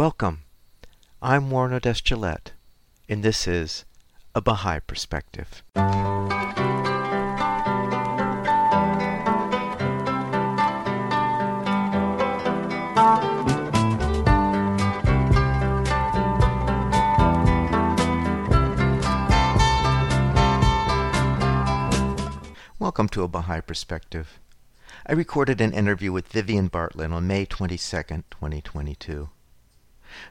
Welcome. I'm Warren Odess and this is A Baha'i Perspective. Welcome to A Baha'i Perspective. I recorded an interview with Vivian Bartlett on May 22, 2022.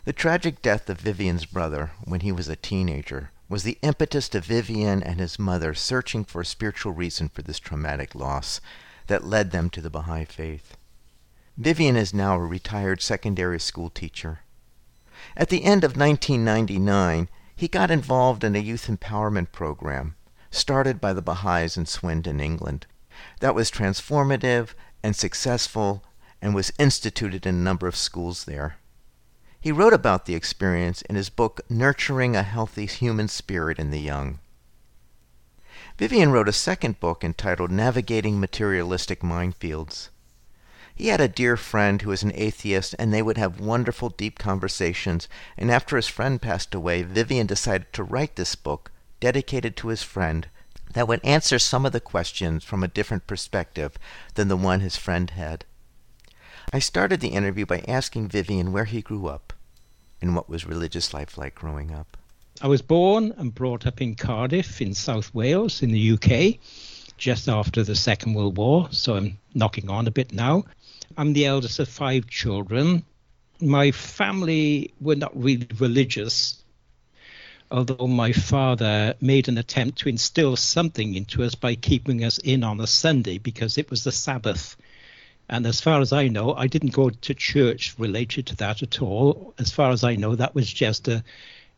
The tragic death of Vivian's brother when he was a teenager was the impetus to Vivian and his mother searching for a spiritual reason for this traumatic loss that led them to the Baha'i faith. Vivian is now a retired secondary school teacher. At the end of 1999, he got involved in a youth empowerment program started by the Baha'is in Swindon, England, that was transformative and successful and was instituted in a number of schools there. He wrote about the experience in his book Nurturing a Healthy Human Spirit in the Young. Vivian wrote a second book entitled Navigating Materialistic Minefields. He had a dear friend who was an atheist, and they would have wonderful, deep conversations. And after his friend passed away, Vivian decided to write this book dedicated to his friend that would answer some of the questions from a different perspective than the one his friend had. I started the interview by asking Vivian where he grew up and what was religious life like growing up. I was born and brought up in Cardiff in South Wales in the UK just after the Second World War, so I'm knocking on a bit now. I'm the eldest of five children. My family were not really religious, although my father made an attempt to instill something into us by keeping us in on a Sunday because it was the Sabbath and as far as I know, I didn't go to church related to that at all. As far as I know, that was just a,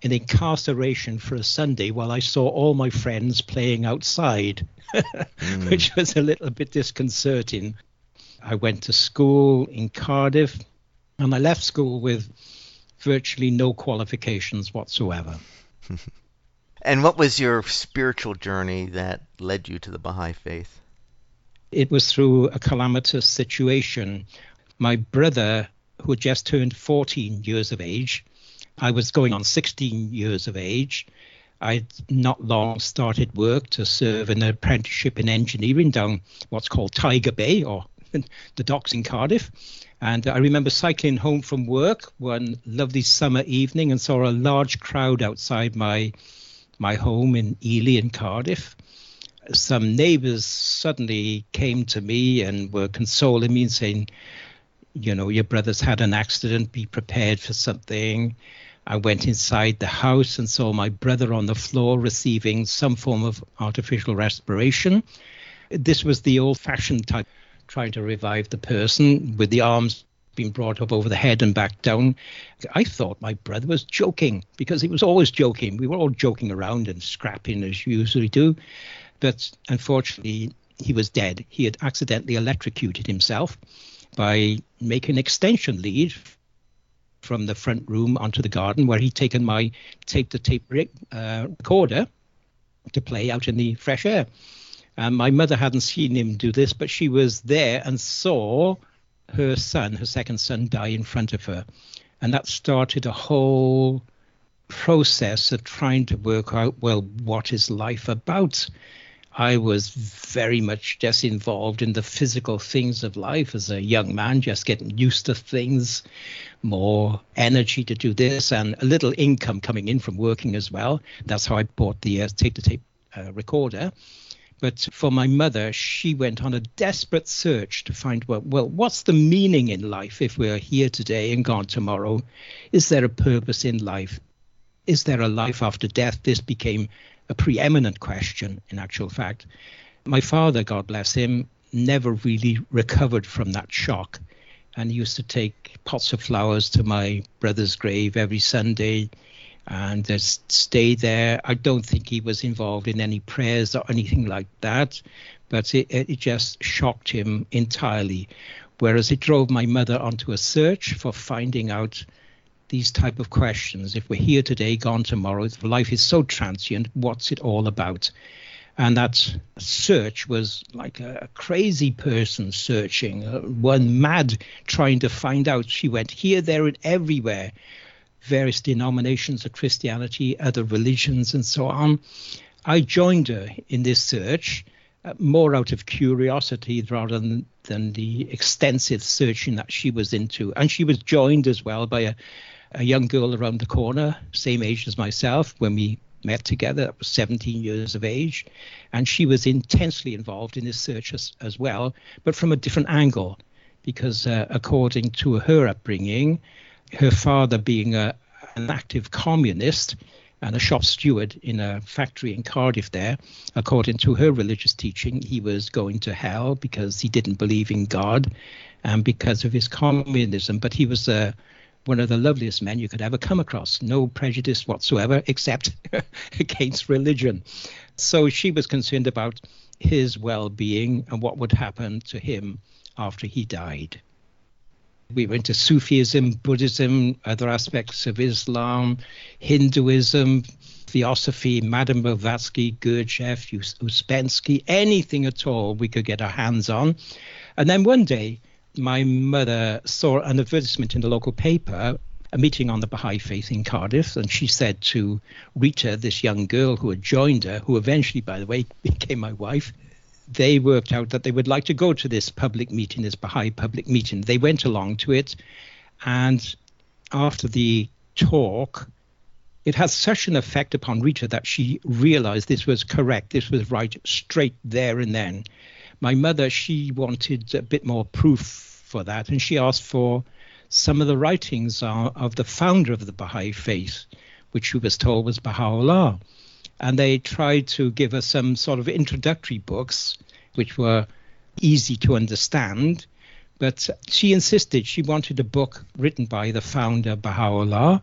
an incarceration for a Sunday while I saw all my friends playing outside, mm. which was a little bit disconcerting. I went to school in Cardiff and I left school with virtually no qualifications whatsoever. and what was your spiritual journey that led you to the Baha'i faith? It was through a calamitous situation. My brother, who had just turned 14 years of age, I was going on 16 years of age. I'd not long started work to serve an apprenticeship in engineering down what's called Tiger Bay or the docks in Cardiff. And I remember cycling home from work one lovely summer evening and saw a large crowd outside my my home in Ely in Cardiff some neighbors suddenly came to me and were consoling me and saying, you know, your brother's had an accident, be prepared for something. I went inside the house and saw my brother on the floor receiving some form of artificial respiration. This was the old fashioned type, trying to revive the person with the arms being brought up over the head and back down. I thought my brother was joking because he was always joking. We were all joking around and scrapping as you usually do but unfortunately, he was dead. He had accidentally electrocuted himself by making an extension lead from the front room onto the garden where he'd taken my tape to tape uh, recorder to play out in the fresh air. And my mother hadn't seen him do this, but she was there and saw her son, her second son, die in front of her. And that started a whole process of trying to work out well, what is life about? I was very much just involved in the physical things of life as a young man, just getting used to things, more energy to do this, and a little income coming in from working as well. That's how I bought the uh, tape to tape uh, recorder. But for my mother, she went on a desperate search to find well, well, what's the meaning in life if we're here today and gone tomorrow? Is there a purpose in life? Is there a life after death? This became a preeminent question, in actual fact. My father, God bless him, never really recovered from that shock. And he used to take pots of flowers to my brother's grave every Sunday and just stay there. I don't think he was involved in any prayers or anything like that, but it, it just shocked him entirely. Whereas it drove my mother onto a search for finding out these type of questions. If we're here today, gone tomorrow, if life is so transient, what's it all about? And that search was like a crazy person searching, uh, one mad trying to find out. She went here, there, and everywhere, various denominations of Christianity, other religions, and so on. I joined her in this search uh, more out of curiosity rather than, than the extensive searching that she was into. And she was joined as well by a, a young girl around the corner, same age as myself, when we met together. That was 17 years of age. And she was intensely involved in this search as, as well, but from a different angle. Because uh, according to her upbringing, her father being a, an active communist, and a shop steward in a factory in Cardiff there. According to her religious teaching, he was going to hell because he didn't believe in God and because of his communism. But he was uh, one of the loveliest men you could ever come across, no prejudice whatsoever except against religion. So she was concerned about his well being and what would happen to him after he died. We went to Sufism, Buddhism, other aspects of Islam, Hinduism, Theosophy, Madame Blavatsky, Gurdjieff, Uspensky, anything at all we could get our hands on. And then one day, my mother saw an advertisement in the local paper a meeting on the Baha'i faith in Cardiff, and she said to Rita, this young girl who had joined her, who eventually, by the way, became my wife, they worked out that they would like to go to this public meeting, this Baha'i public meeting. They went along to it, and after the talk, it had such an effect upon Rita that she realized this was correct, this was right, straight there and then. My mother, she wanted a bit more proof for that, and she asked for some of the writings of the founder of the Baha'i faith, which she was told was Baha'u'llah and they tried to give us some sort of introductory books which were easy to understand. But she insisted she wanted a book written by the founder Baha'u'llah,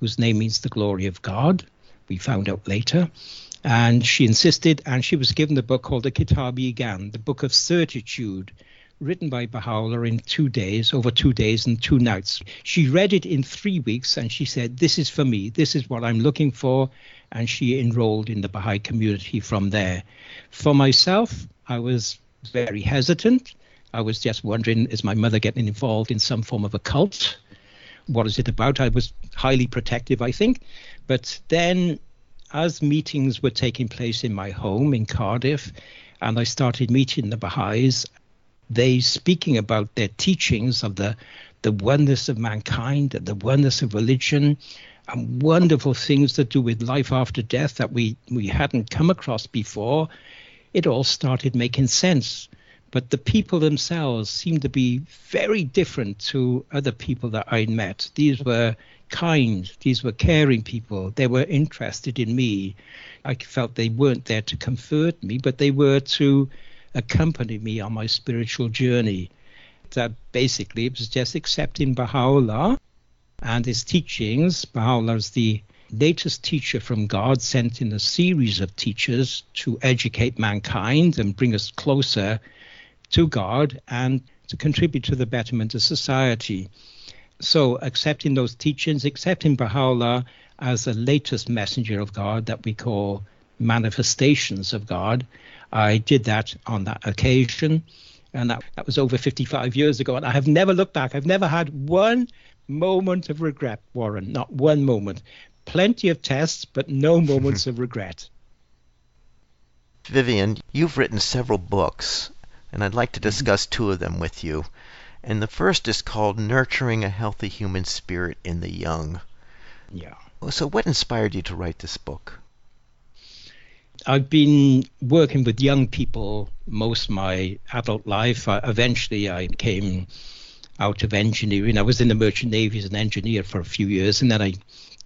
whose name means the glory of God. We found out later. And she insisted, and she was given the book called the Kitab-i-Iqan, the Book of Certitude, written by Baha'u'llah in two days, over two days and two nights. She read it in three weeks and she said, This is for me. This is what I'm looking for and she enrolled in the Baha'i community from there. For myself, I was very hesitant. I was just wondering, is my mother getting involved in some form of a cult? What is it about? I was highly protective, I think. But then, as meetings were taking place in my home in Cardiff, and I started meeting the Baha'is, they speaking about their teachings of the the oneness of mankind, the oneness of religion, and wonderful things to do with life after death that we, we hadn't come across before, it all started making sense. But the people themselves seemed to be very different to other people that I'd met. These were kind, these were caring people. They were interested in me. I felt they weren't there to convert me, but they were to accompany me on my spiritual journey. That basically it was just accepting Baha'u'llah and his teachings. Baha'u'llah is the latest teacher from God, sent in a series of teachers to educate mankind and bring us closer to God and to contribute to the betterment of society. So, accepting those teachings, accepting Baha'u'llah as the latest messenger of God that we call manifestations of God, I did that on that occasion. And that, that was over 55 years ago. And I have never looked back. I've never had one moment of regret, Warren. Not one moment. Plenty of tests, but no moments of regret. Vivian, you've written several books, and I'd like to discuss two of them with you. And the first is called Nurturing a Healthy Human Spirit in the Young. Yeah. So, what inspired you to write this book? I've been working with young people most of my adult life. I, eventually, I came out of engineering. I was in the merchant navy as an engineer for a few years, and then I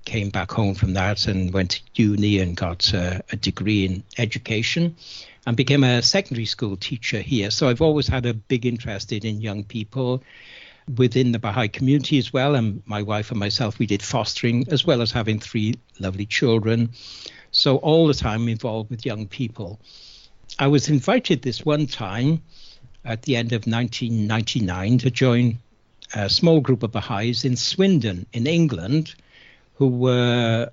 came back home from that and went to uni and got uh, a degree in education and became a secondary school teacher here. So I've always had a big interest in young people within the Baha'i community as well. And my wife and myself, we did fostering as well as having three lovely children. So all the time involved with young people. I was invited this one time at the end of 1999 to join a small group of Baha'is in Swindon, in England, who were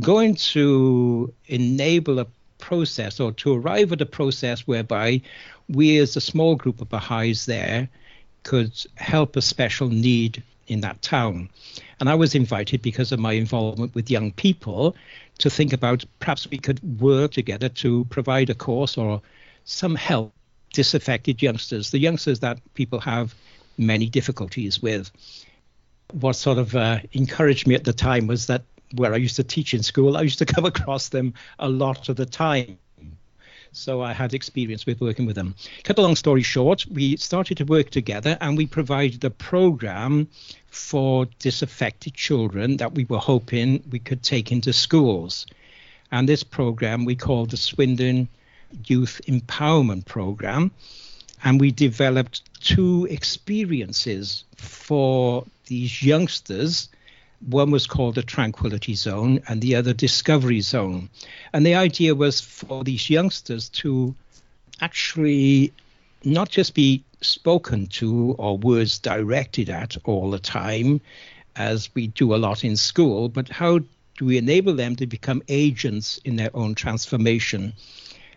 going to enable a process or to arrive at a process whereby we, as a small group of Baha'is there, could help a special need in that town. And I was invited because of my involvement with young people to think about perhaps we could work together to provide a course or some help disaffected youngsters, the youngsters that people have many difficulties with. What sort of uh, encouraged me at the time was that where I used to teach in school, I used to come across them a lot of the time. So I had experience with working with them. Cut a long story short, we started to work together and we provided a program for disaffected children that we were hoping we could take into schools. And this program we called the Swindon Youth Empowerment Program. And we developed two experiences for these youngsters one was called the tranquility zone and the other discovery zone. And the idea was for these youngsters to actually not just be spoken to or words directed at all the time, as we do a lot in school, but how do we enable them to become agents in their own transformation?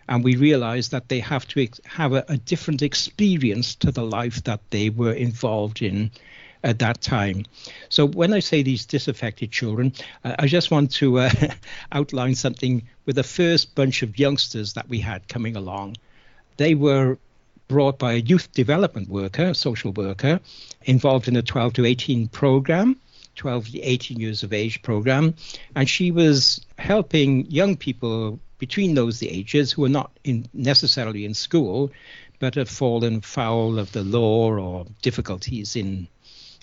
And we realize that they have to have a, a different experience to the life that they were involved in at that time. So when I say these disaffected children, uh, I just want to uh, outline something with the first bunch of youngsters that we had coming along. They were brought by a youth development worker, a social worker, involved in a 12 to 18 program. 12 to 18 years of age program, and she was helping young people between those ages who are not in, necessarily in school, but have fallen foul of the law or difficulties in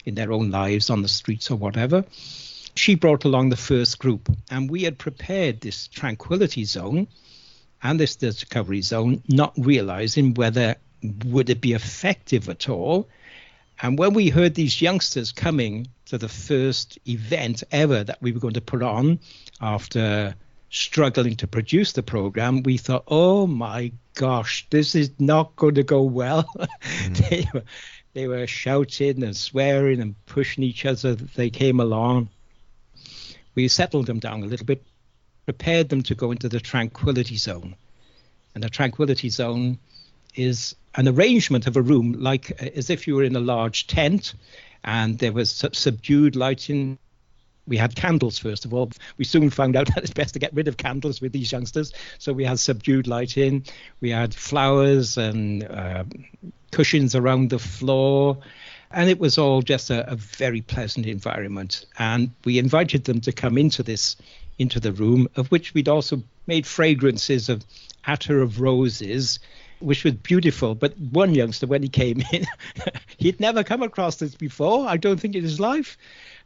in their own lives on the streets or whatever. She brought along the first group, and we had prepared this tranquility zone and this discovery zone, not realizing whether would it be effective at all. And when we heard these youngsters coming to the first event ever that we were going to put on after struggling to produce the program, we thought, oh my gosh, this is not going to go well. Mm. They, were, shouting and swearing and pushing each other as they came along. We settled them down a little bit, prepared them to go into the tranquility zone. And the tranquility zone is an arrangement of a room like uh, as if you were in a large tent and there was subdued lighting we had candles first of all. We soon found out that it's best to get rid of candles with these youngsters, so we had subdued lighting. We had flowers and uh, cushions around the floor, and it was all just a, a very pleasant environment. And we invited them to come into this into the room, of which we'd also made fragrances of attar of roses which was beautiful. But one youngster, when he came in, he'd never come across this before, I don't think in his life.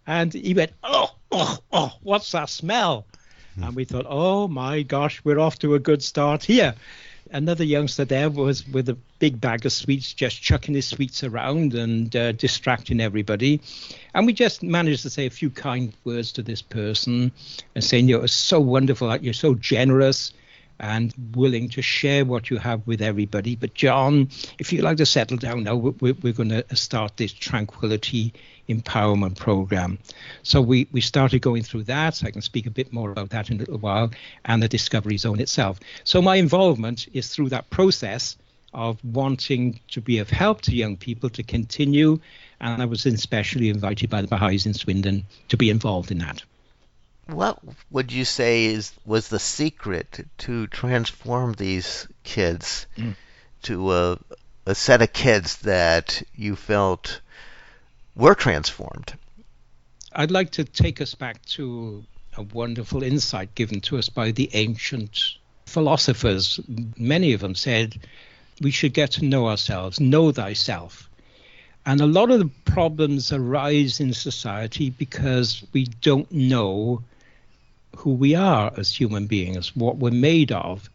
And he went, oh, oh, oh, what's that smell? Mm. And we thought, oh my gosh, we're off to a good start here. Another youngster there was with a big bag of sweets, just chucking his sweets around and uh, distracting everybody. And we just managed to say a few kind words to this person and saying, you're so wonderful, you're so generous and willing to share what you have with everybody. But John, if you'd like to settle down now, we're, we're going to start this tranquility empowerment program. So we, we started going through that. I can speak a bit more about that in a little while, and the discovery zone itself. So my involvement is through that process of wanting to be of help to young people to continue. And I was especially invited by the Baha'is in Swindon to be involved in that. What would you say is was the secret to transform these kids mm. to a, a set of kids that you felt were transformed? I'd like to take us back to a wonderful insight given to us by the ancient philosophers. Many of them said we should get to know ourselves, know thyself. And a lot of the problems arise in society because we don't know who we are as human beings, what we're made of.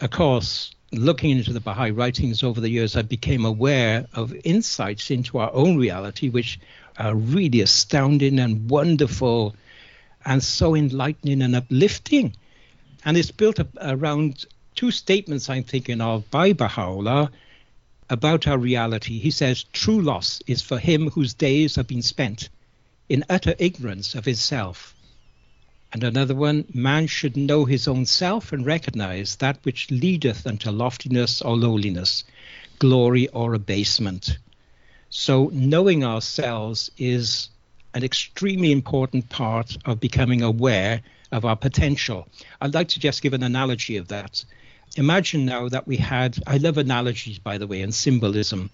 Of course, looking into the Baha'i writings over the years, I became aware of insights into our own reality, which are really astounding and wonderful and so enlightening and uplifting. And it's built around two statements I'm thinking of by Baha'u'llah about our reality. He says, True loss is for him whose days have been spent in utter ignorance of his self And another one, man should know his own self and recognize that which leadeth unto loftiness or lowliness, glory or abasement. So, knowing ourselves is an extremely important part of becoming aware of our potential. I'd like to just give an analogy of that. Imagine now that we had, I love analogies, by the way, and symbolism.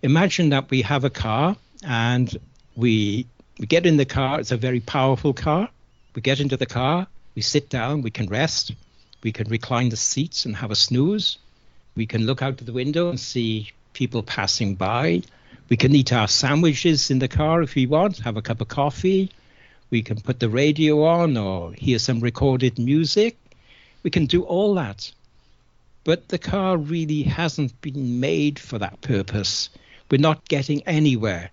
Imagine that we have a car and we, we get in the car, it's a very powerful car. We get into the car, we sit down, we can rest, we can recline the seats and have a snooze. We can look out of the window and see people passing by. We can eat our sandwiches in the car if we want, have a cup of coffee. We can put the radio on or hear some recorded music. We can do all that. But the car really hasn't been made for that purpose. We're not getting anywhere.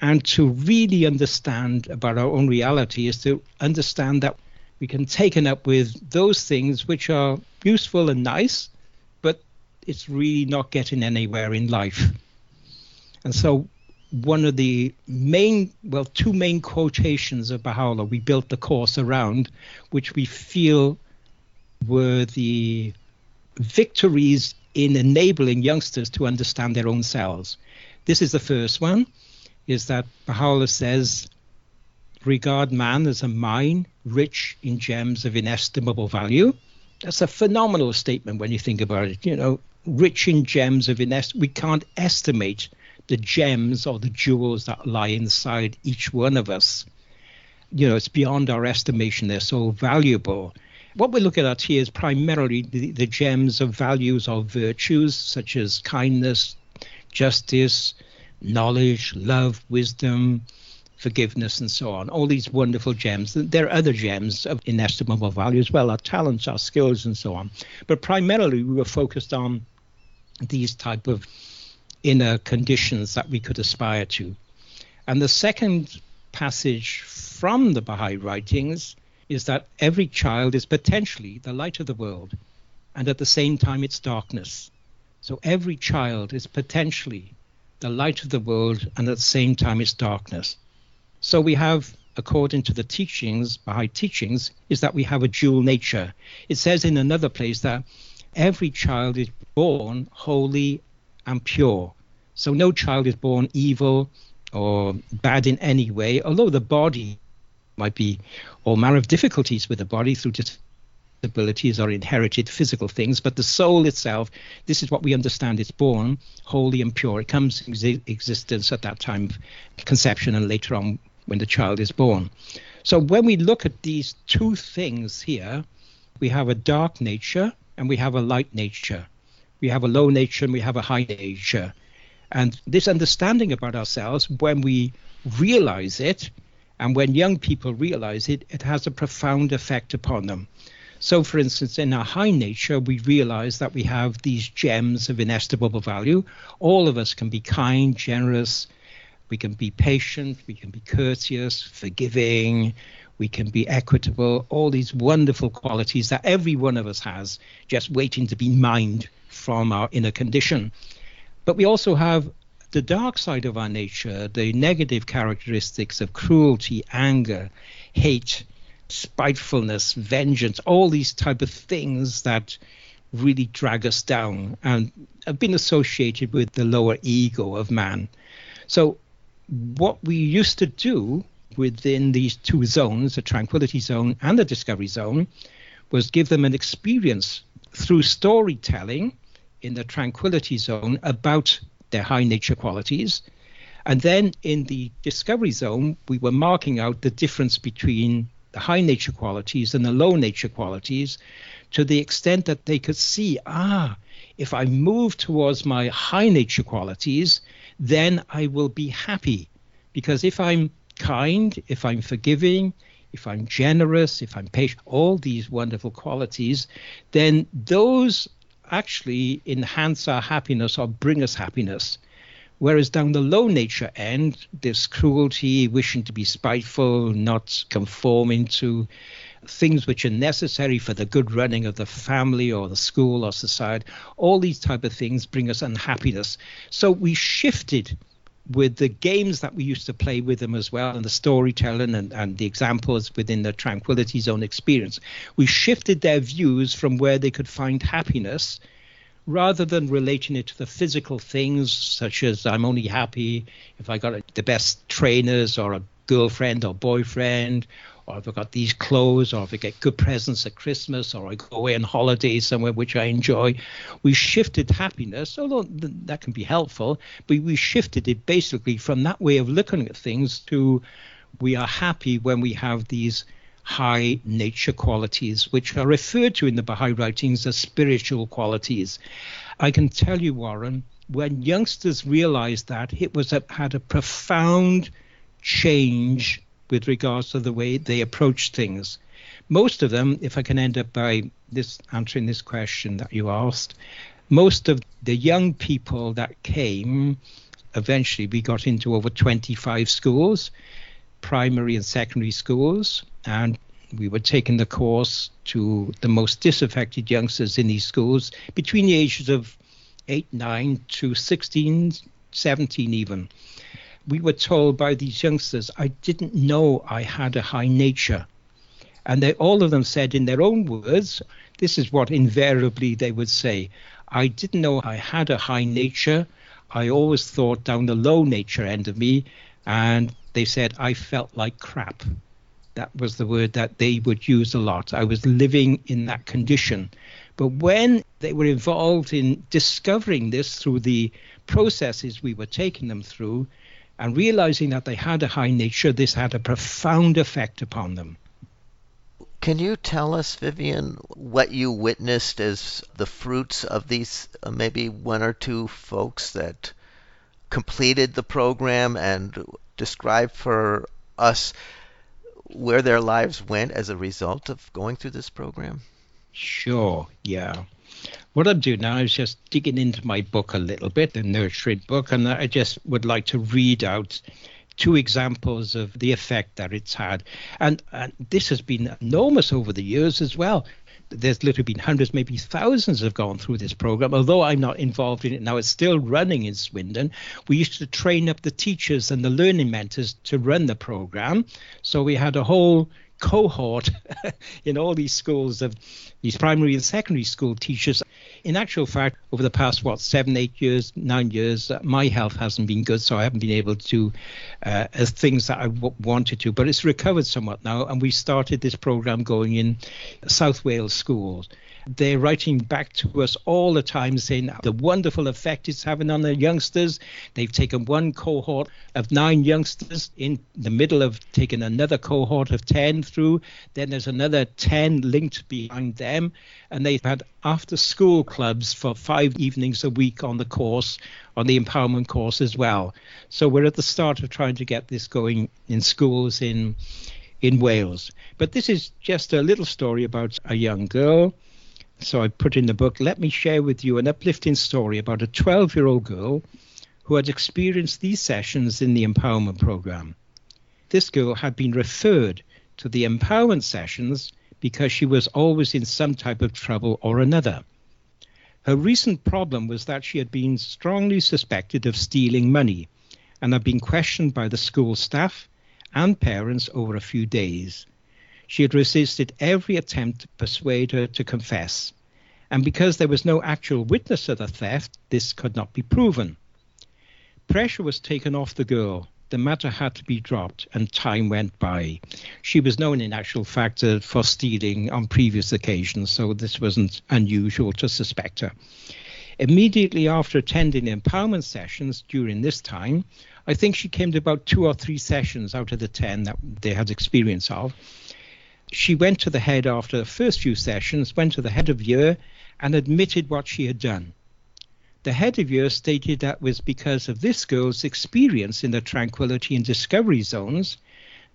And to really understand about our own reality is to understand that we can take up with those things which are useful and nice, but it's really not getting anywhere in life. And so, one of the main, well, two main quotations of Baha'u'llah we built the course around, which we feel were the victories in enabling youngsters to understand their own selves. This is the first one, is that Baha'u'llah says, regard man as a mine rich in gems of inestimable value. That's a phenomenal statement when you think about it. You know, rich in gems of inestimable, we can't estimate the gems or the jewels that lie inside each one of us. You know, it's beyond our estimation. They're so valuable. What we're looking at here is primarily the, the gems of values of virtues such as kindness, justice, knowledge, love, wisdom, forgiveness, and so on. All these wonderful gems. There are other gems of inestimable value as well, our talents, our skills, and so on. But primarily, we were focused on these type of inner conditions that we could aspire to. And the second passage from the Baha'i writings is that every child is potentially the light of the world, and at the same time, it's darkness. So every child is potentially the light of the world, and at the same time, it's darkness. So we have, according to the teachings, Baha'i teachings, is that we have a dual nature. It says in another place that every child is born holy and pure. So no child is born evil or bad in any way, although the body might be all manner of difficulties with the body through disabilities or inherited physical things, but the soul itself, this is what we understand, it's born holy and pure. It comes into existence at that time of conception and later on when the child is born. So when we look at these two things here, we have a dark nature and we have a light nature. We have a low nature and we have a high nature. And this understanding about ourselves, when we realize it, and when young people realize it, it has a profound effect upon them. So, for instance, in our high nature, we realize that we have these gems of inestimable value. All of us can be kind, generous, we can be patient, we can be courteous, forgiving, we can be equitable, all these wonderful qualities that every one of us has, just waiting to be mined from our inner condition. But we also have the dark side of our nature, the negative characteristics of cruelty, anger, hate, spitefulness, vengeance, all these type of things that really drag us down and have been associated with the lower ego of man. So what we used to do within these two zones, the tranquility zone and the discovery zone, was give them an experience through storytelling in the tranquility zone about their high nature qualities. And then in the discovery zone, we were marking out the difference between the high nature qualities and the low nature qualities to the extent that they could see ah, if I move towards my high nature qualities, then I will be happy. Because if I'm kind, if I'm forgiving, if I'm generous, if I'm patient, all these wonderful qualities, then those actually enhance our happiness or bring us happiness. Whereas down the low nature end, this cruelty, wishing to be spiteful, not conforming to things which are necessary for the good running of the family or the school or society, all these type of things bring us unhappiness. So we shifted with the games that we used to play with them as well, and the storytelling and, and the examples within the tranquility zone experience, we shifted their views from where they could find happiness rather than relating it to the physical things, such as I'm only happy if I got the best trainers or a girlfriend or boyfriend or if I got these clothes, or if I get good presents at Christmas, or I go away on holiday somewhere which I enjoy. We shifted happiness, although that can be helpful, but we shifted it basically from that way of looking at things to we are happy when we have these high nature qualities, which are referred to in the Baha'i writings as spiritual qualities. I can tell you, Warren, when youngsters realized that, it was a, had a profound change with regards to the way they approach things. Most of them, if I can end up by this answering this question that you asked, most of the young people that came, eventually we got into over 25 schools, primary and secondary schools, and we were taking the course to the most disaffected youngsters in these schools between the ages of 8, 9 to 16, 17 even we were told by these youngsters, I didn't know I had a high nature. And they, all of them said in their own words, this is what invariably they would say I didn't know I had a high nature. I always thought down the low nature end of me. And they said, I felt like crap. That was the word that they would use a lot. I was living in that condition. But when they were involved in discovering this through the processes we were taking them through, and realizing that they had a high nature, this had a profound effect upon them. Can you tell us, Vivian, what you witnessed as the fruits of these uh, maybe one or two folks that completed the program and describe for us where their lives went as a result of going through this program? Sure, yeah what I'm doing now is just digging into my book a little bit, the nurturing book, and I just would like to read out two examples of the effect that it's had. And, and this has been enormous over the years as well. There's literally been hundreds, maybe thousands have gone through this program. Although I'm not involved in it now, it's still running in Swindon. We used to train up the teachers and the learning mentors to run the program. So we had a whole cohort in all these schools of these primary and secondary school teachers. In actual fact, over the past, what, seven, eight years, nine years, uh, my health hasn't been good, so I haven't been able to uh, as things that I w- wanted to, but it's recovered somewhat now. And we started this program going in South Wales schools. They're writing back to us all the time saying the wonderful effect it's having on the youngsters. They've taken one cohort of nine youngsters in the middle of taking another cohort of 10 through. Then there's another 10 linked behind them. And they've had after school clubs for five evenings a week on the course, on the empowerment course as well. So we're at the start of trying to get this going in schools in in Wales. But this is just a little story about a young girl so I put in the book, let me share with you an uplifting story about a 12 year old girl who had experienced these sessions in the empowerment program. This girl had been referred to the empowerment sessions because she was always in some type of trouble or another. Her recent problem was that she had been strongly suspected of stealing money and had been questioned by the school staff and parents over a few days. She had resisted every attempt to persuade her to confess, and because there was no actual witness of the theft, this could not be proven. Pressure was taken off the girl. The matter had to be dropped, and time went by. She was known, in actual fact, uh, for stealing on previous occasions, so this wasn't unusual to suspect her. Immediately after attending empowerment sessions during this time, I think she came to about two or three sessions out of the 10 that they had experience of she went to the head after the first few sessions, went to the head of year and admitted what she had done. The head of year stated that it was because of this girl's experience in the tranquility and discovery zones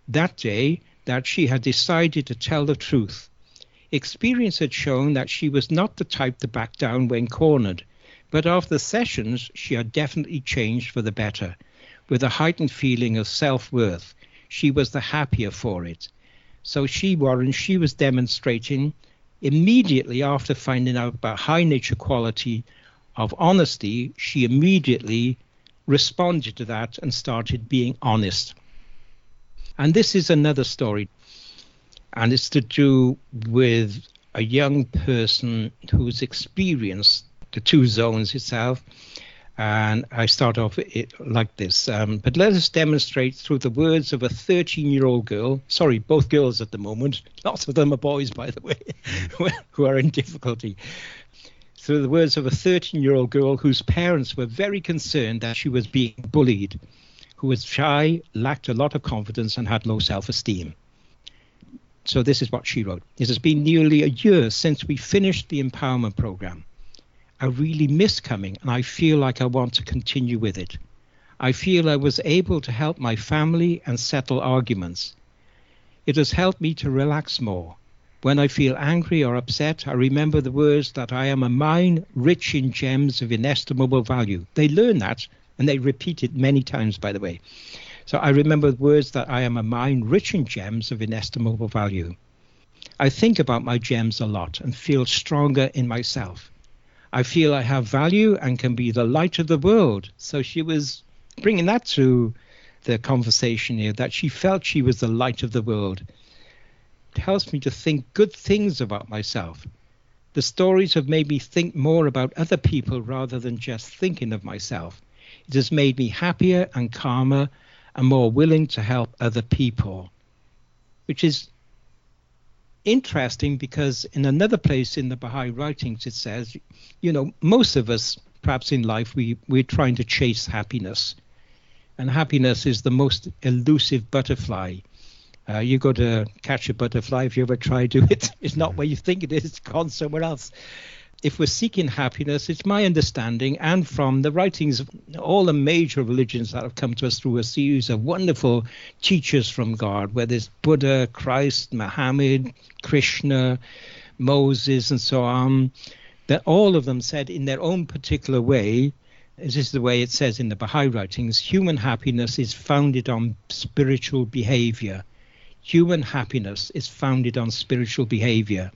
that day that she had decided to tell the truth. Experience had shown that she was not the type to back down when cornered, but after the sessions she had definitely changed for the better. With a heightened feeling of self worth, she was the happier for it. So she, Warren, she was demonstrating immediately after finding out about high nature quality of honesty, she immediately responded to that and started being honest. And this is another story, and it's to do with a young person who's experienced the two zones itself. And I start off it like this. Um, but let us demonstrate through the words of a 13 year old girl, sorry, both girls at the moment, lots of them are boys, by the way, who are in difficulty. Through the words of a 13 year old girl whose parents were very concerned that she was being bullied, who was shy, lacked a lot of confidence, and had low self esteem. So, this is what she wrote It has been nearly a year since we finished the empowerment program. I really miss coming and I feel like I want to continue with it. I feel I was able to help my family and settle arguments. It has helped me to relax more. When I feel angry or upset, I remember the words that I am a mine rich in gems of inestimable value. They learn that and they repeat it many times, by the way. So I remember the words that I am a mine rich in gems of inestimable value. I think about my gems a lot and feel stronger in myself. I feel I have value and can be the light of the world. So she was bringing that to the conversation here that she felt she was the light of the world. It helps me to think good things about myself. The stories have made me think more about other people rather than just thinking of myself. It has made me happier and calmer and more willing to help other people, which is interesting because in another place in the Baha'i writings it says, you know, most of us, perhaps in life, we, we're trying to chase happiness. And happiness is the most elusive butterfly. Uh, you go to catch a butterfly, if you ever try to, do it, it's not where you think it is, it's gone somewhere else if we're seeking happiness, it's my understanding, and from the writings of all the major religions that have come to us through a series of wonderful teachers from God, whether it's Buddha, Christ, Muhammad, Krishna, Moses, and so on, that all of them said in their own particular way, this is the way it says in the Baha'i writings, human happiness is founded on spiritual behavior. Human happiness is founded on spiritual behavior.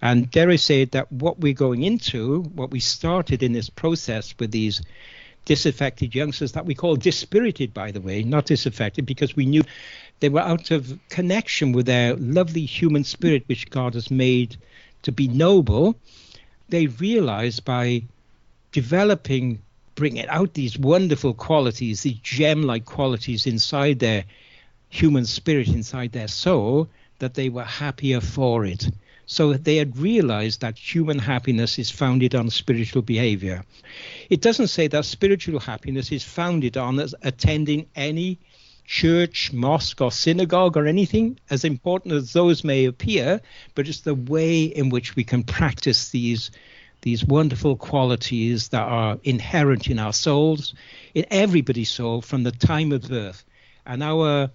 And dare I say that what we're going into, what we started in this process with these disaffected youngsters that we call dispirited, by the way, not disaffected, because we knew they were out of connection with their lovely human spirit, which God has made to be noble. They realized by developing, bringing out these wonderful qualities, these gem like qualities inside their human spirit, inside their soul, that they were happier for it. So they had realized that human happiness is founded on spiritual behavior. It doesn't say that spiritual happiness is founded on attending any church, mosque, or synagogue or anything, as important as those may appear, but it's the way in which we can practice these these wonderful qualities that are inherent in our souls, in everybody's soul from the time of birth. And our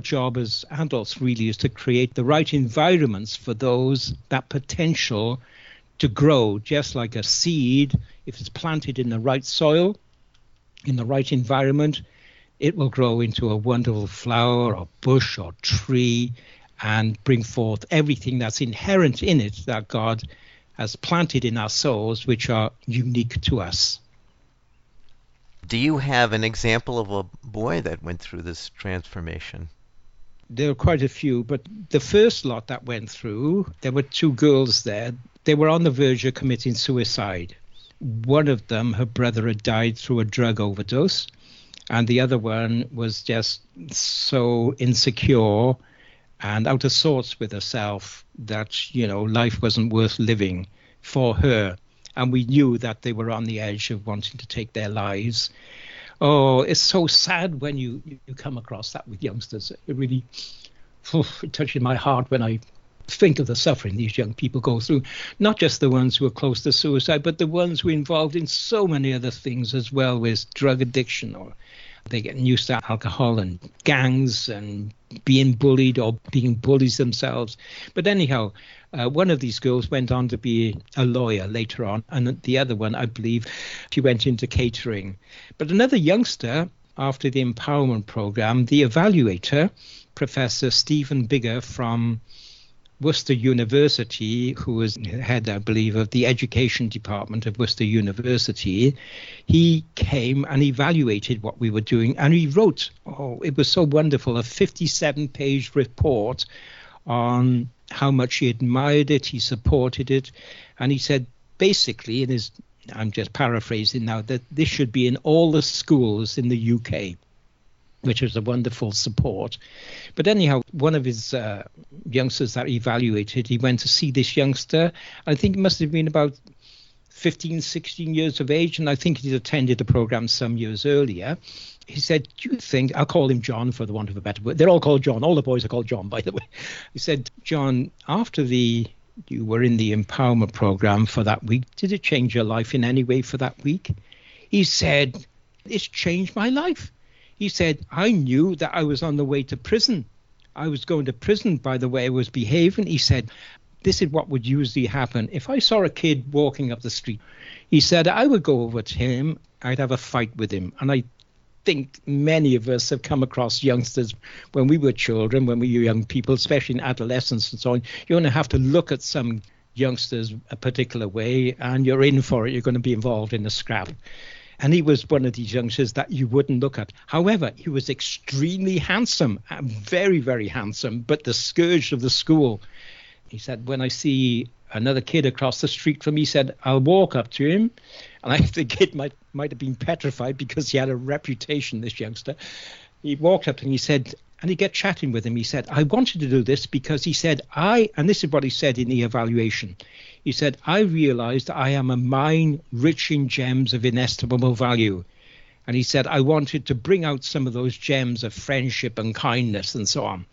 job as adults really is to create the right environments for those that potential to grow just like a seed. If it's planted in the right soil in the right environment it will grow into a wonderful flower or bush or tree and bring forth everything that's inherent in it that God has planted in our souls which are unique to us. Do you have an example of a boy that went through this transformation there were quite a few, but the first lot that went through, there were two girls there. They were on the verge of committing suicide. One of them, her brother had died through a drug overdose, and the other one was just so insecure and out of sorts with herself that, you know, life wasn't worth living for her. And we knew that they were on the edge of wanting to take their lives oh, it's so sad when you, you come across that with youngsters. It really oh, it touches my heart when I think of the suffering these young people go through. Not just the ones who are close to suicide, but the ones who are involved in so many other things as well, with drug addiction or they get used to alcohol and gangs and being bullied or being bullies themselves. But anyhow, uh, one of these girls went on to be a lawyer later on, and the other one, I believe, she went into catering. But another youngster, after the empowerment program, the evaluator, Professor Stephen Bigger from Worcester University, who was head, I believe, of the education department of Worcester University, he came and evaluated what we were doing, and he wrote, oh, it was so wonderful, a 57 page report on how much he admired it, he supported it, and he said basically in his I'm just paraphrasing now that this should be in all the schools in the UK which was a wonderful support. But anyhow, one of his uh, youngsters that he evaluated, he went to see this youngster. I think it must have been about 15, 16 years of age, and I think he'd attended the program some years earlier. He said, Do you think, I'll call him John for the want of a better word. They're all called John. All the boys are called John, by the way. He said, John, after the you were in the empowerment program for that week, did it change your life in any way for that week? He said, It's changed my life he said, I knew that I was on the way to prison. I was going to prison by the way I was behaving. He said, This is what would usually happen. If I saw a kid walking up the street, he said, I would go over to him, I'd have a fight with him. And I think many of us have come across youngsters when we were children, when we were young people, especially in adolescence and so on. You're going to have to look at some youngsters a particular way and you're in for it. You're going to be involved in a scrap. And he was one of these youngsters that you wouldn't look at. However, he was extremely handsome, uh, very, very handsome, but the scourge of the school. He said, when I see another kid across the street from me, said, I'll walk up to him. And I think the kid might, might have been petrified because he had a reputation, this youngster. He walked up and he said, and he get chatting with him. He said, I wanted to do this because he said, I, and this is what he said in the evaluation. He said, I realized I am a mine rich in gems of inestimable value. And he said, I wanted to bring out some of those gems of friendship and kindness and so on.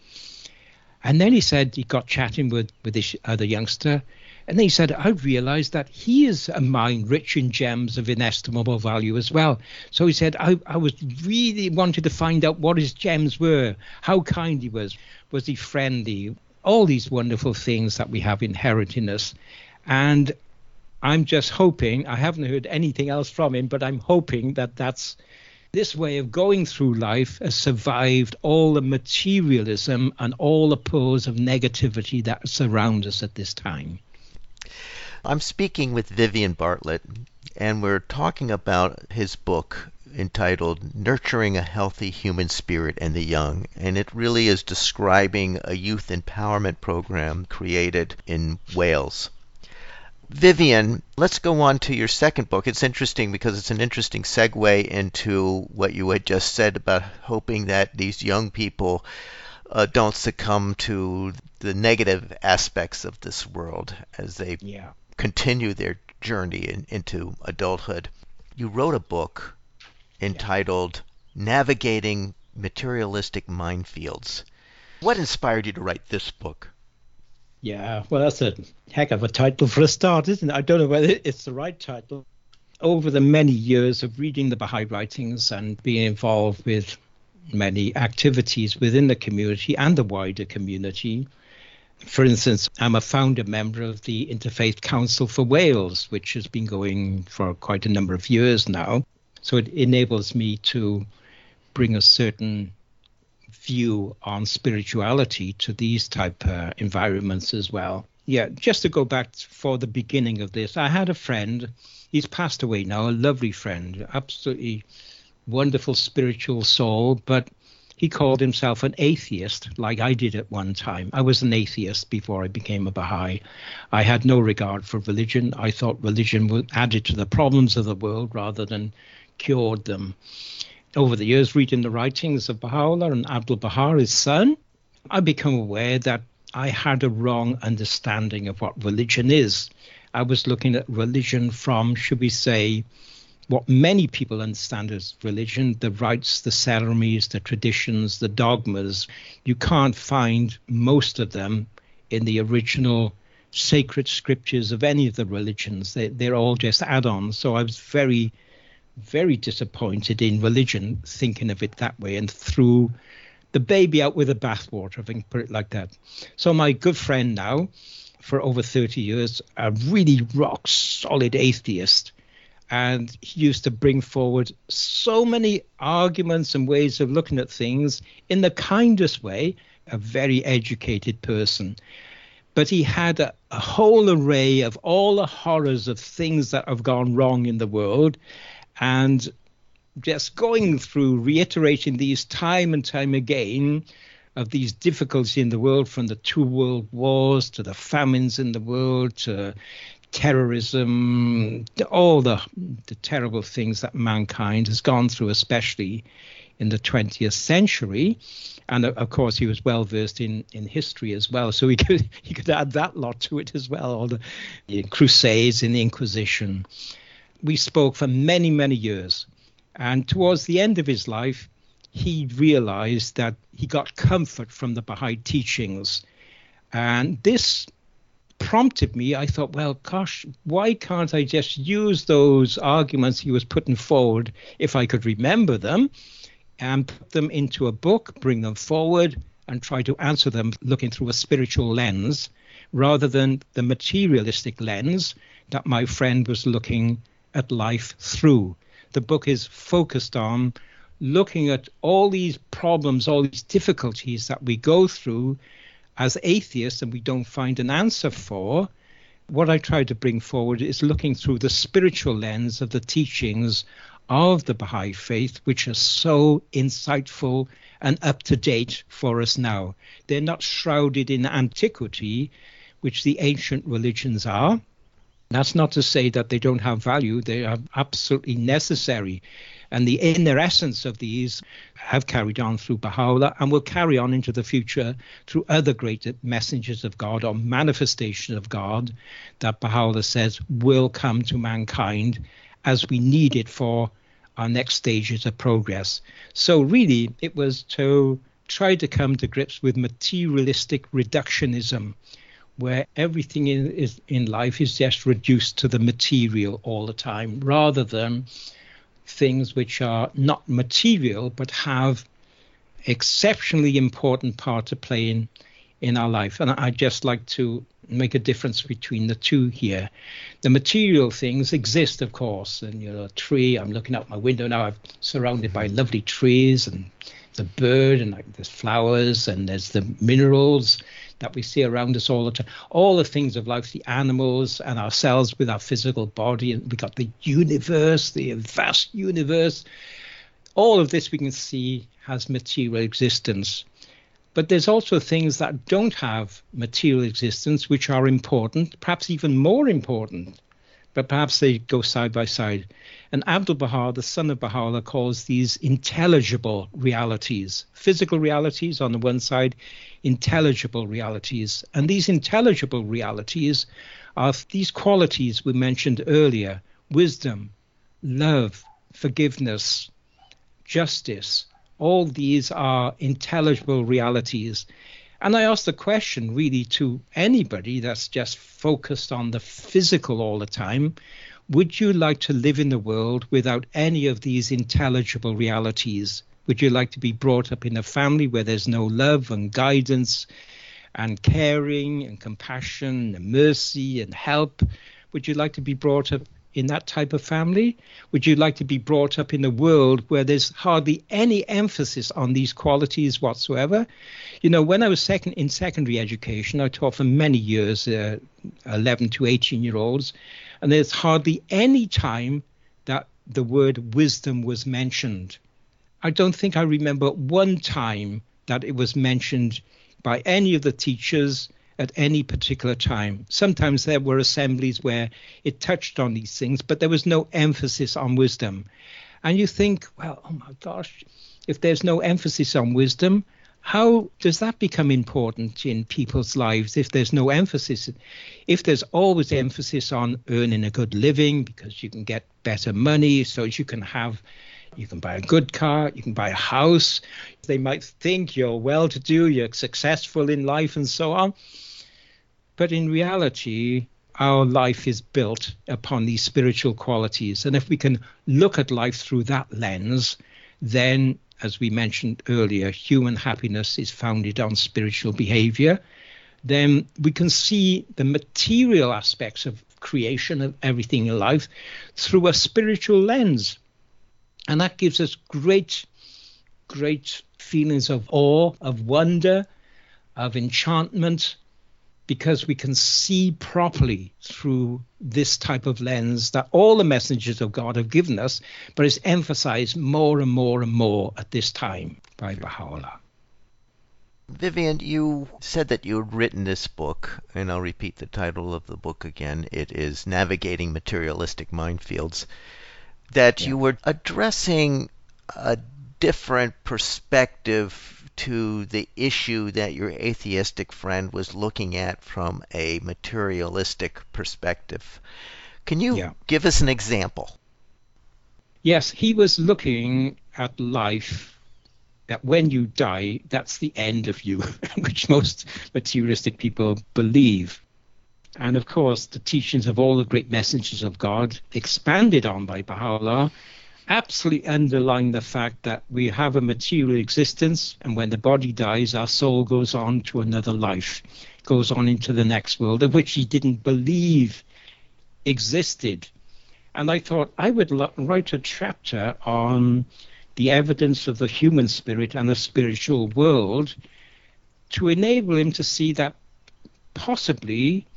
And then he said he got chatting with, with this other youngster. And then he said, I realized that he is a mine rich in gems of inestimable value as well. So he said, I, I was really wanted to find out what his gems were, how kind he was, was he friendly, all these wonderful things that we have inherent in us. And I'm just hoping, I haven't heard anything else from him, but I'm hoping that that's this way of going through life has survived all the materialism and all the pores of negativity that surround us at this time. I'm speaking with Vivian Bartlett, and we're talking about his book entitled Nurturing a Healthy Human Spirit in the Young. And it really is describing a youth empowerment program created in Wales. Vivian, let's go on to your second book. It's interesting because it's an interesting segue into what you had just said about hoping that these young people uh, don't succumb to the negative aspects of this world as they yeah. continue their journey in, into adulthood. You wrote a book entitled yeah. Navigating Materialistic Minefields. What inspired you to write this book? Yeah, well, that's a heck of a title for a start, isn't it? I don't know whether it's the right title. Over the many years of reading the Baha'i writings and being involved with many activities within the community and the wider community, for instance, I'm a founder member of the Interfaith Council for Wales, which has been going for quite a number of years now. So it enables me to bring a certain view on spirituality to these type uh, environments as well. Yeah, just to go back for the beginning of this, I had a friend. He's passed away now, a lovely friend, absolutely wonderful spiritual soul, but he called himself an atheist, like I did at one time. I was an atheist before I became a Baha'i. I had no regard for religion. I thought religion added to the problems of the world rather than cured them over the years, reading the writings of Baha'u'llah and Abdul Baha, his son, I became aware that I had a wrong understanding of what religion is. I was looking at religion from, should we say, what many people understand as religion the rites, the ceremonies, the traditions, the dogmas. You can't find most of them in the original sacred scriptures of any of the religions. They, they're all just add ons. So I was very very disappointed in religion, thinking of it that way, and threw the baby out with the bathwater, if I can put it like that. So my good friend now, for over 30 years, a really rock solid atheist, and he used to bring forward so many arguments and ways of looking at things in the kindest way, a very educated person. but he had a, a whole array of all the horrors of things that have gone wrong in the world. And just going through, reiterating these time and time again of these difficulties in the world from the two world wars to the famines in the world to terrorism, all the, the terrible things that mankind has gone through, especially in the 20th century. And uh, of course, he was well versed in, in history as well, so he could he could add that lot to it as well. All the, the Crusades and the Inquisition. We spoke for many many years, and towards the end of his life, he realized that he got comfort from the Baha'i teachings, and this prompted me. I thought, well, gosh, why can't I just use those arguments he was putting forward if I could remember them? and put them into a book, bring them forward, and try to answer them looking through a spiritual lens rather than the materialistic lens that my friend was looking at life through. The book is focused on looking at all these problems, all these difficulties that we go through as atheists and we don't find an answer for. What I try to bring forward is looking through the spiritual lens of the teachings of the Baha'i faith, which are so insightful and up to date for us now. They're not shrouded in antiquity, which the ancient religions are. That's not to say that they don't have value, they are absolutely necessary. And the inner essence of these have carried on through Baha'u'llah and will carry on into the future through other great messengers of God or manifestations of God that Baha'u'llah says will come to mankind as we need it for our next stages of progress. So, really, it was to try to come to grips with materialistic reductionism, where everything in, is, in life is just reduced to the material all the time, rather than things which are not material but have exceptionally important part to play in in our life. And I'd just like to make a difference between the two here. The material things exist, of course, and you know, a tree. I'm looking out my window now. I'm surrounded by lovely trees and the bird, and like there's flowers, and there's the minerals that we see around us all the time. All the things of life, the animals and ourselves with our physical body, and we got the universe, the vast universe. All of this we can see has material existence. But there's also things that don't have material existence, which are important, perhaps even more important, but perhaps they go side by side. And Abdul Baha, the son of Baha'u'llah, calls these intelligible realities, physical realities on the one side, intelligible realities. And these intelligible realities are these qualities we mentioned earlier wisdom, love, forgiveness, justice, all these are intelligible realities. And I ask the question really to anybody that's just focused on the physical all the time would you like to live in the world without any of these intelligible realities? Would you like to be brought up in a family where there's no love and guidance and caring and compassion and mercy and help? Would you like to be brought up in that type of family? Would you like to be brought up in a world where there's hardly any emphasis on these qualities whatsoever? You know, when I was second in secondary education, I taught for many years, uh, 11 to 18 year olds, and there's hardly any time that the word wisdom was mentioned. I don't think I remember one time that it was mentioned by any of the teachers at any particular time. Sometimes there were assemblies where it touched on these things, but there was no emphasis on wisdom. And you think, well, oh my gosh, if there's no emphasis on wisdom, how does that become important in people's lives if there's no emphasis? If there's always emphasis on earning a good living because you can get better money, so you can have you can buy a good car, you can buy a house. They might think you're well to do, you're successful in life, and so on. But in reality, our life is built upon these spiritual qualities. And if we can look at life through that lens, then, as we mentioned earlier, human happiness is founded on spiritual behavior. Then we can see the material aspects of creation of everything in life through a spiritual lens. And that gives us great, great feelings of awe, of wonder, of enchantment, because we can see properly through this type of lens that all the messages of God have given us, but is emphasized more and more and more at this time by Baha'u'llah. Vivian, you said that you had written this book, and I'll repeat the title of the book again. It is Navigating Materialistic Minefields. That yeah. you were addressing a different perspective to the issue that your atheistic friend was looking at from a materialistic perspective. Can you yeah. give us an example? Yes, he was looking at life that when you die, that's the end of you, which most materialistic people believe. And of course, the teachings of all the great messengers of God, expanded on by Baha'u'llah, absolutely underline the fact that we have a material existence, and when the body dies, our soul goes on to another life, goes on into the next world, of which he didn't believe existed. And I thought I would write a chapter on the evidence of the human spirit and the spiritual world to enable him to see that possibly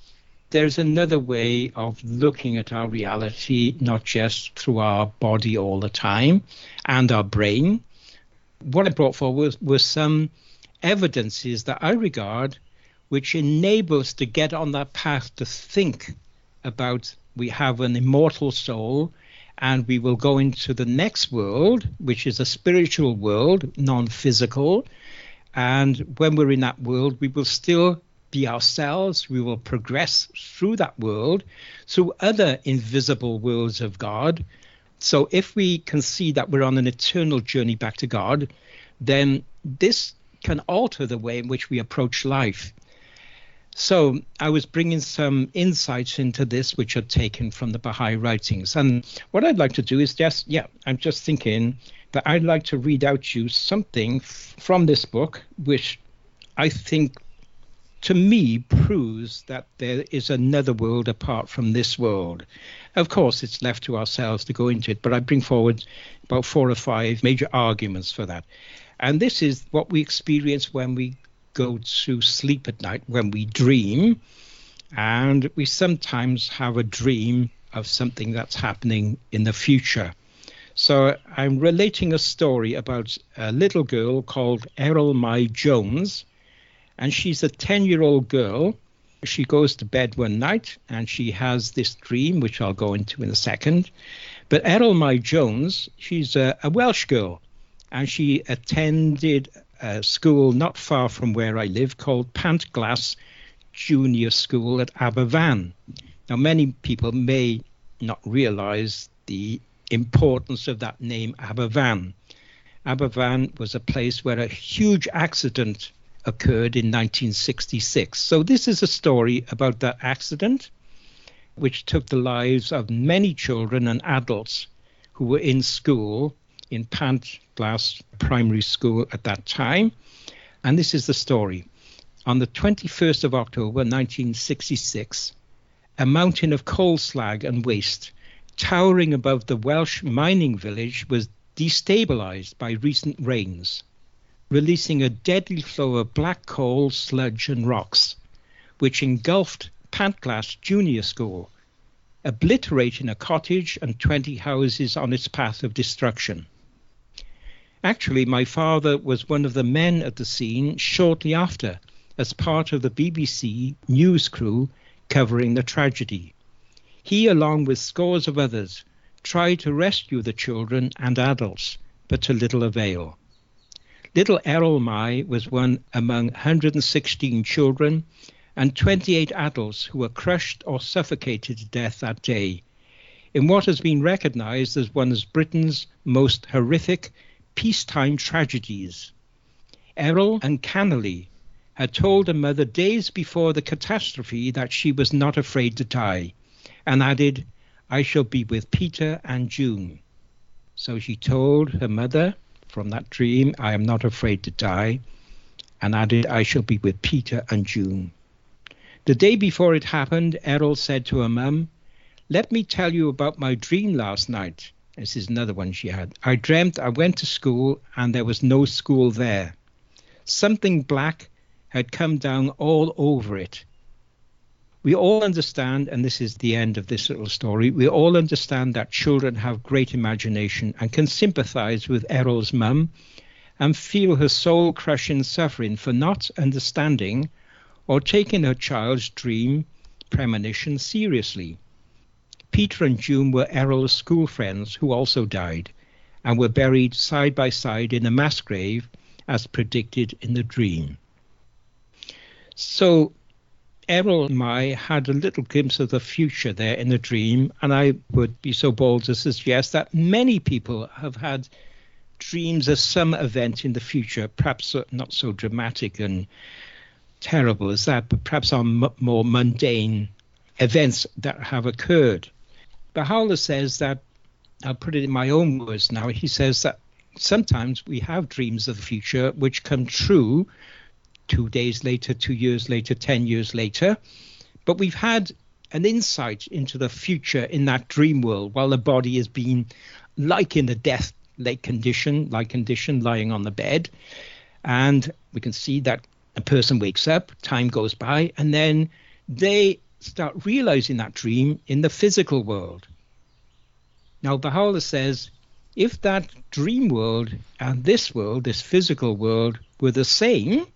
there's another way of looking at our reality, not just through our body all the time and our brain. What I brought forward was, was some evidences that I regard which enable us to get on that path to think about we have an immortal soul and we will go into the next world, which is a spiritual world, non physical. And when we're in that world, we will still be ourselves. We will progress through that world, through other invisible worlds of God. So if we can see that we're on an eternal journey back to God, then this can alter the way in which we approach life. So I was bringing some insights into this, which are taken from the Baha'i writings. And what I'd like to do is just, yeah, I'm just thinking that I'd like to read out you something f- from this book, which I think to me proves that there is another world apart from this world. Of course, it's left to ourselves to go into it, but I bring forward about four or five major arguments for that. And this is what we experience when we go to sleep at night, when we dream. And we sometimes have a dream of something that's happening in the future. So I'm relating a story about a little girl called Eryl Mai Jones and she's a 10 year old girl. She goes to bed one night and she has this dream, which I'll go into in a second. But Eryl Mai Jones, she's a, a Welsh girl and she attended a school not far from where I live called Pantglas Junior School at Aberfan. Now, many people may not realize the importance of that name, Aberfan. Aberfan was a place where a huge accident occurred in 1966. So, this is a story about that accident, which took the lives of many children and adults who were in school in Pantglas Primary School at that time. And this is the story. On the 21st of October 1966, a mountain of coal slag and waste towering above the Welsh mining village was destabilized by recent rains releasing a deadly flow of black coal, sludge, and rocks, which engulfed Pantglas Junior School, obliterating a cottage and 20 houses on its path of destruction. Actually, my father was one of the men at the scene shortly after, as part of the BBC news crew covering the tragedy. He, along with scores of others, tried to rescue the children and adults, but to little avail. Little Eryl Mai was one among 116 children and 28 adults who were crushed or suffocated to death that day in what has been recognized as one of Britain's most horrific peacetime tragedies. Eryl and uncannily had told her mother days before the catastrophe that she was not afraid to die, and added, I shall be with Peter and June. So she told her mother from that dream, I am not afraid to die, and added, I shall be with Peter and June. The day before it happened, Eryl said to her mum, Let me tell you about my dream last night. This is another one she had. I dreamt I went to school and there was no school there. Something black had come down all over it. We all understand, and this is the end of this little story, we all understand that children have great imagination and can sympathize with Eryl's mum and feel her soul crushing suffering for not understanding or taking her child's dream premonition seriously. Peter and June were Eryl's school friends who also died and were buried side by side in a mass grave as predicted in the dream. So Eryl and I had a little glimpse of the future there in the dream, and I would be so bold to suggest that many people have had dreams of some event in the future, perhaps not so dramatic and terrible as that, but perhaps on m- more mundane events that have occurred. Baha'u'llah says that, I'll put it in my own words now, he says that sometimes we have dreams of the future which come true two days later, two years later, 10 years later. But we've had an insight into the future in that dream world while the body has been like in a death like condition, like condition, lying on the bed. And we can see that a person wakes up, time goes by, and then they start realizing that dream in the physical world. Now, Baha'u'llah says if that dream world and this world, this physical world, were the same,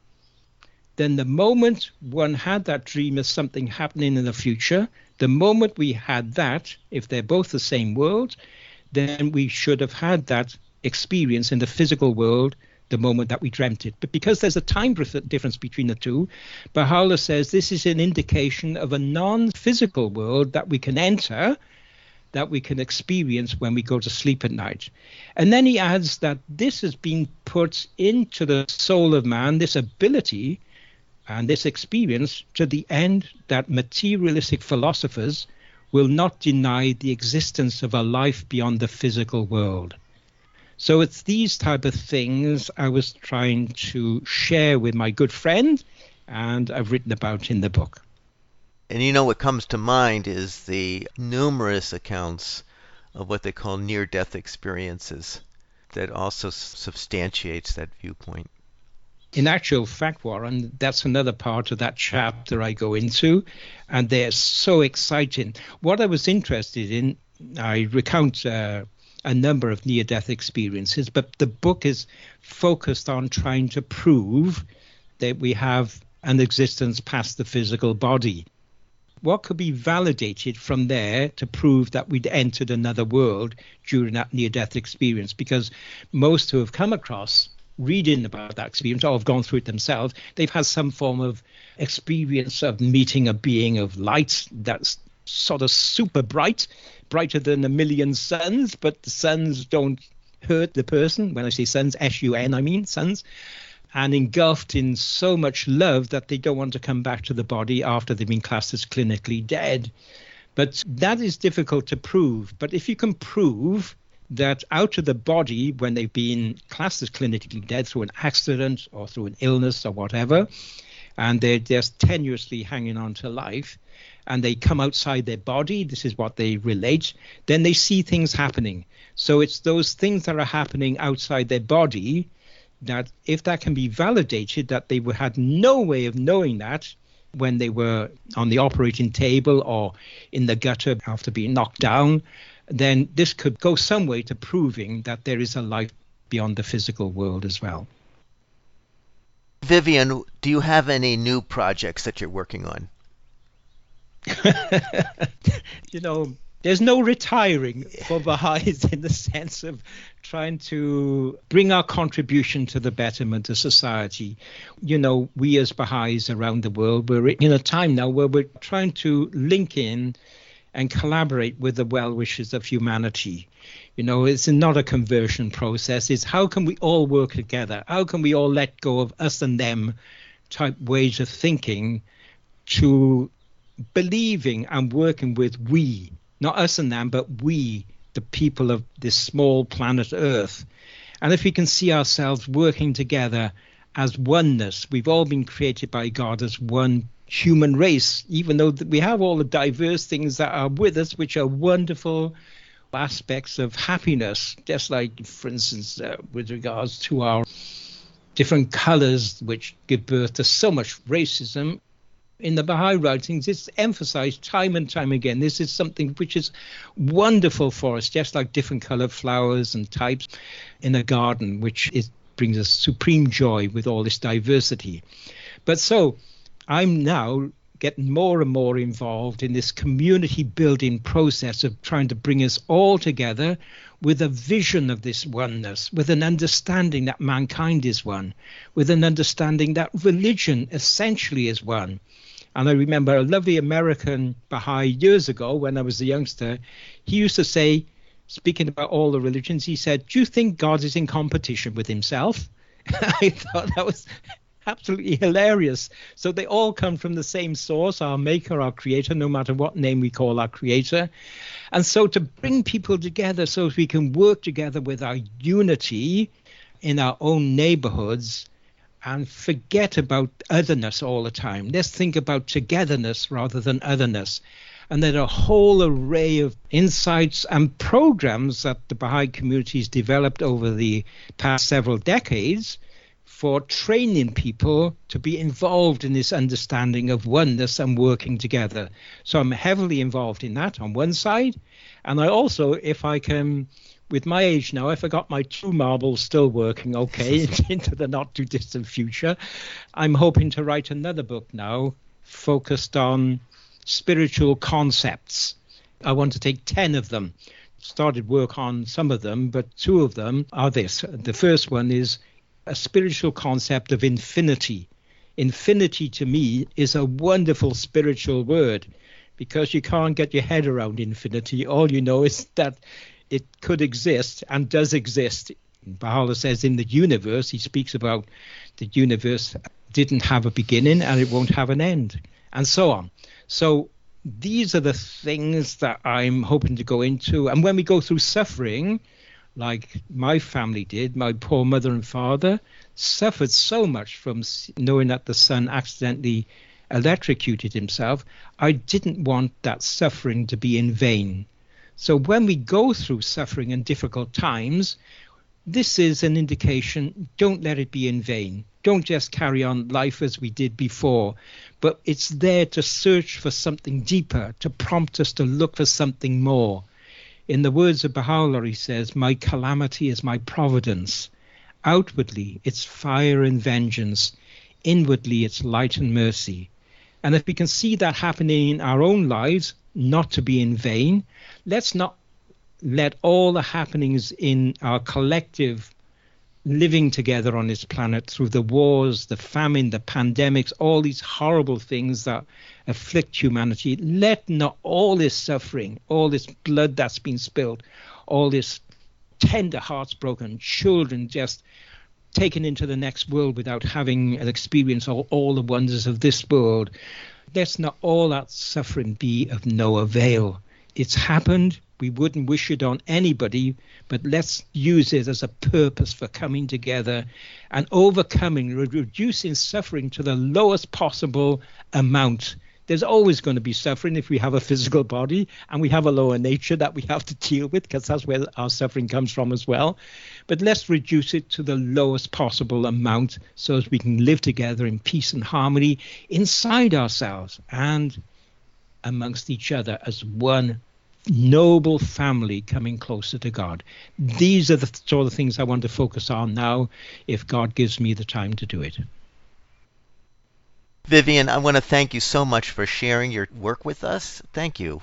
then the moment one had that dream of something happening in the future, the moment we had that, if they're both the same world, then we should have had that experience in the physical world the moment that we dreamt it. But because there's a time difference between the two, Baha'u'llah says this is an indication of a non physical world that we can enter, that we can experience when we go to sleep at night. And then he adds that this has been put into the soul of man, this ability and this experience to the end that materialistic philosophers will not deny the existence of a life beyond the physical world. So it's these type of things I was trying to share with my good friend and I've written about in the book. And you know what comes to mind is the numerous accounts of what they call near death experiences that also substantiates that viewpoint in actual fact, Warren, that's another part of that chapter I go into, and they're so exciting. What I was interested in, I recount uh, a number of near death experiences, but the book is focused on trying to prove that we have an existence past the physical body. What could be validated from there to prove that we'd entered another world during that near death experience? Because most who have come across reading about that experience or have gone through it themselves, they've had some form of experience of meeting a being of light that's sort of super bright, brighter than a million suns, but the suns don't hurt the person. When I say suns, S U N, I mean suns. And engulfed in so much love that they don't want to come back to the body after they've been classed as clinically dead. But that is difficult to prove. But if you can prove that out of the body, when they've been classed as clinically dead through an accident or through an illness or whatever, and they're just tenuously hanging on to life, and they come outside their body, this is what they relate, then they see things happening. So it's those things that are happening outside their body that, if that can be validated, that they had no way of knowing that when they were on the operating table or in the gutter after being knocked down, then this could go some way to proving that there is a life beyond the physical world as well. Vivian, do you have any new projects that you're working on? you know, there's no retiring for Baha'is in the sense of trying to bring our contribution to the betterment of society. You know, we as Baha'is around the world, we're in a time now where we're trying to link in and collaborate with the well wishes of humanity. You know, it's not a conversion process. It's how can we all work together? How can we all let go of us and them type ways of thinking to believing and working with we, not us and them, but we, the people of this small planet Earth. And if we can see ourselves working together as oneness, we've all been created by God as one human race, even though we have all the diverse things that are with us, which are wonderful aspects of happiness, just like, for instance, uh, with regards to our different colors, which give birth to so much racism. in the Baha'i writings, it's emphasized time and time again. This is something which is wonderful for us, just like different colored flowers and types in a garden, which is, brings us supreme joy with all this diversity. But so I'm now getting more and more involved in this community building process of trying to bring us all together with a vision of this oneness, with an understanding that mankind is one, with an understanding that religion essentially is one. And I remember a lovely American Baha'i years ago when I was a youngster, he used to say, speaking about all the religions, he said, Do you think God is in competition with himself? I thought that was absolutely hilarious. So they all come from the same source, our maker, our creator, no matter what name we call our creator. And so to bring people together so we can work together with our unity in our own neighborhoods and forget about otherness all the time. Let's think about togetherness rather than otherness. And there are a whole array of insights and programs that the Baha'i community has developed over the past several decades for training people to be involved in this understanding of oneness and working together. So I'm heavily involved in that on one side. And I also, if I can, with my age now, if I got my two marbles still working okay into the not too distant future, I'm hoping to write another book now focused on spiritual concepts. I want to take 10 of them. Started work on some of them, but two of them are this. The first one is a spiritual concept of infinity. Infinity to me is a wonderful spiritual word because you can't get your head around infinity. All you know is that it could exist and does exist. Baha'u'llah says in the universe, he speaks about the universe didn't have a beginning and it won't have an end, and so on. So these are the things that I'm hoping to go into. And when we go through suffering, like my family did. My poor mother and father suffered so much from knowing that the son accidentally electrocuted himself. I didn't want that suffering to be in vain. So when we go through suffering and difficult times, this is an indication don't let it be in vain. Don't just carry on life as we did before, but it's there to search for something deeper, to prompt us to look for something more. In the words of Baha'u'llah, he says, My calamity is my providence. Outwardly, it's fire and vengeance. Inwardly, it's light and mercy. And if we can see that happening in our own lives, not to be in vain, let's not let all the happenings in our collective living together on this planet through the wars, the famine, the pandemics, all these horrible things that afflict humanity. Let not all this suffering, all this blood that's been spilled, all this tender hearts broken, children just taken into the next world without having an experience of all the wonders of this world. Let's not all that suffering be of no avail. It's happened. We wouldn't wish it on anybody, but let's use it as a purpose for coming together and overcoming, reducing suffering to the lowest possible amount there's always going to be suffering if we have a physical body and we have a lower nature that we have to deal with because that's where our suffering comes from as well. But let's reduce it to the lowest possible amount so as we can live together in peace and harmony inside ourselves and amongst each other as one noble family coming closer to God. These are the sort of things I want to focus on now if God gives me the time to do it. Vivian, I want to thank you so much for sharing your work with us. Thank you.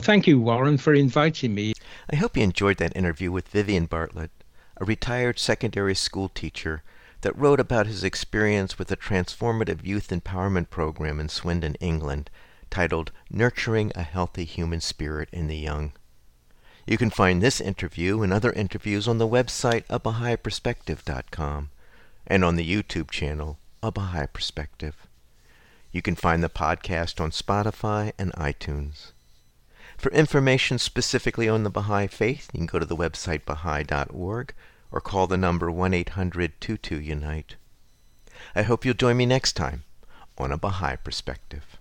Thank you, Warren, for inviting me. I hope you enjoyed that interview with Vivian Bartlett, a retired secondary school teacher that wrote about his experience with a transformative youth empowerment program in Swindon, England, titled Nurturing a Healthy Human Spirit in the Young. You can find this interview and other interviews on the website abahaiperspective.com and on the YouTube channel a Baha'i Perspective. You can find the podcast on Spotify and iTunes. For information specifically on the Baha'i Faith, you can go to the website baha'i.org or call the number 1 800 22 Unite. I hope you'll join me next time on A Baha'i Perspective.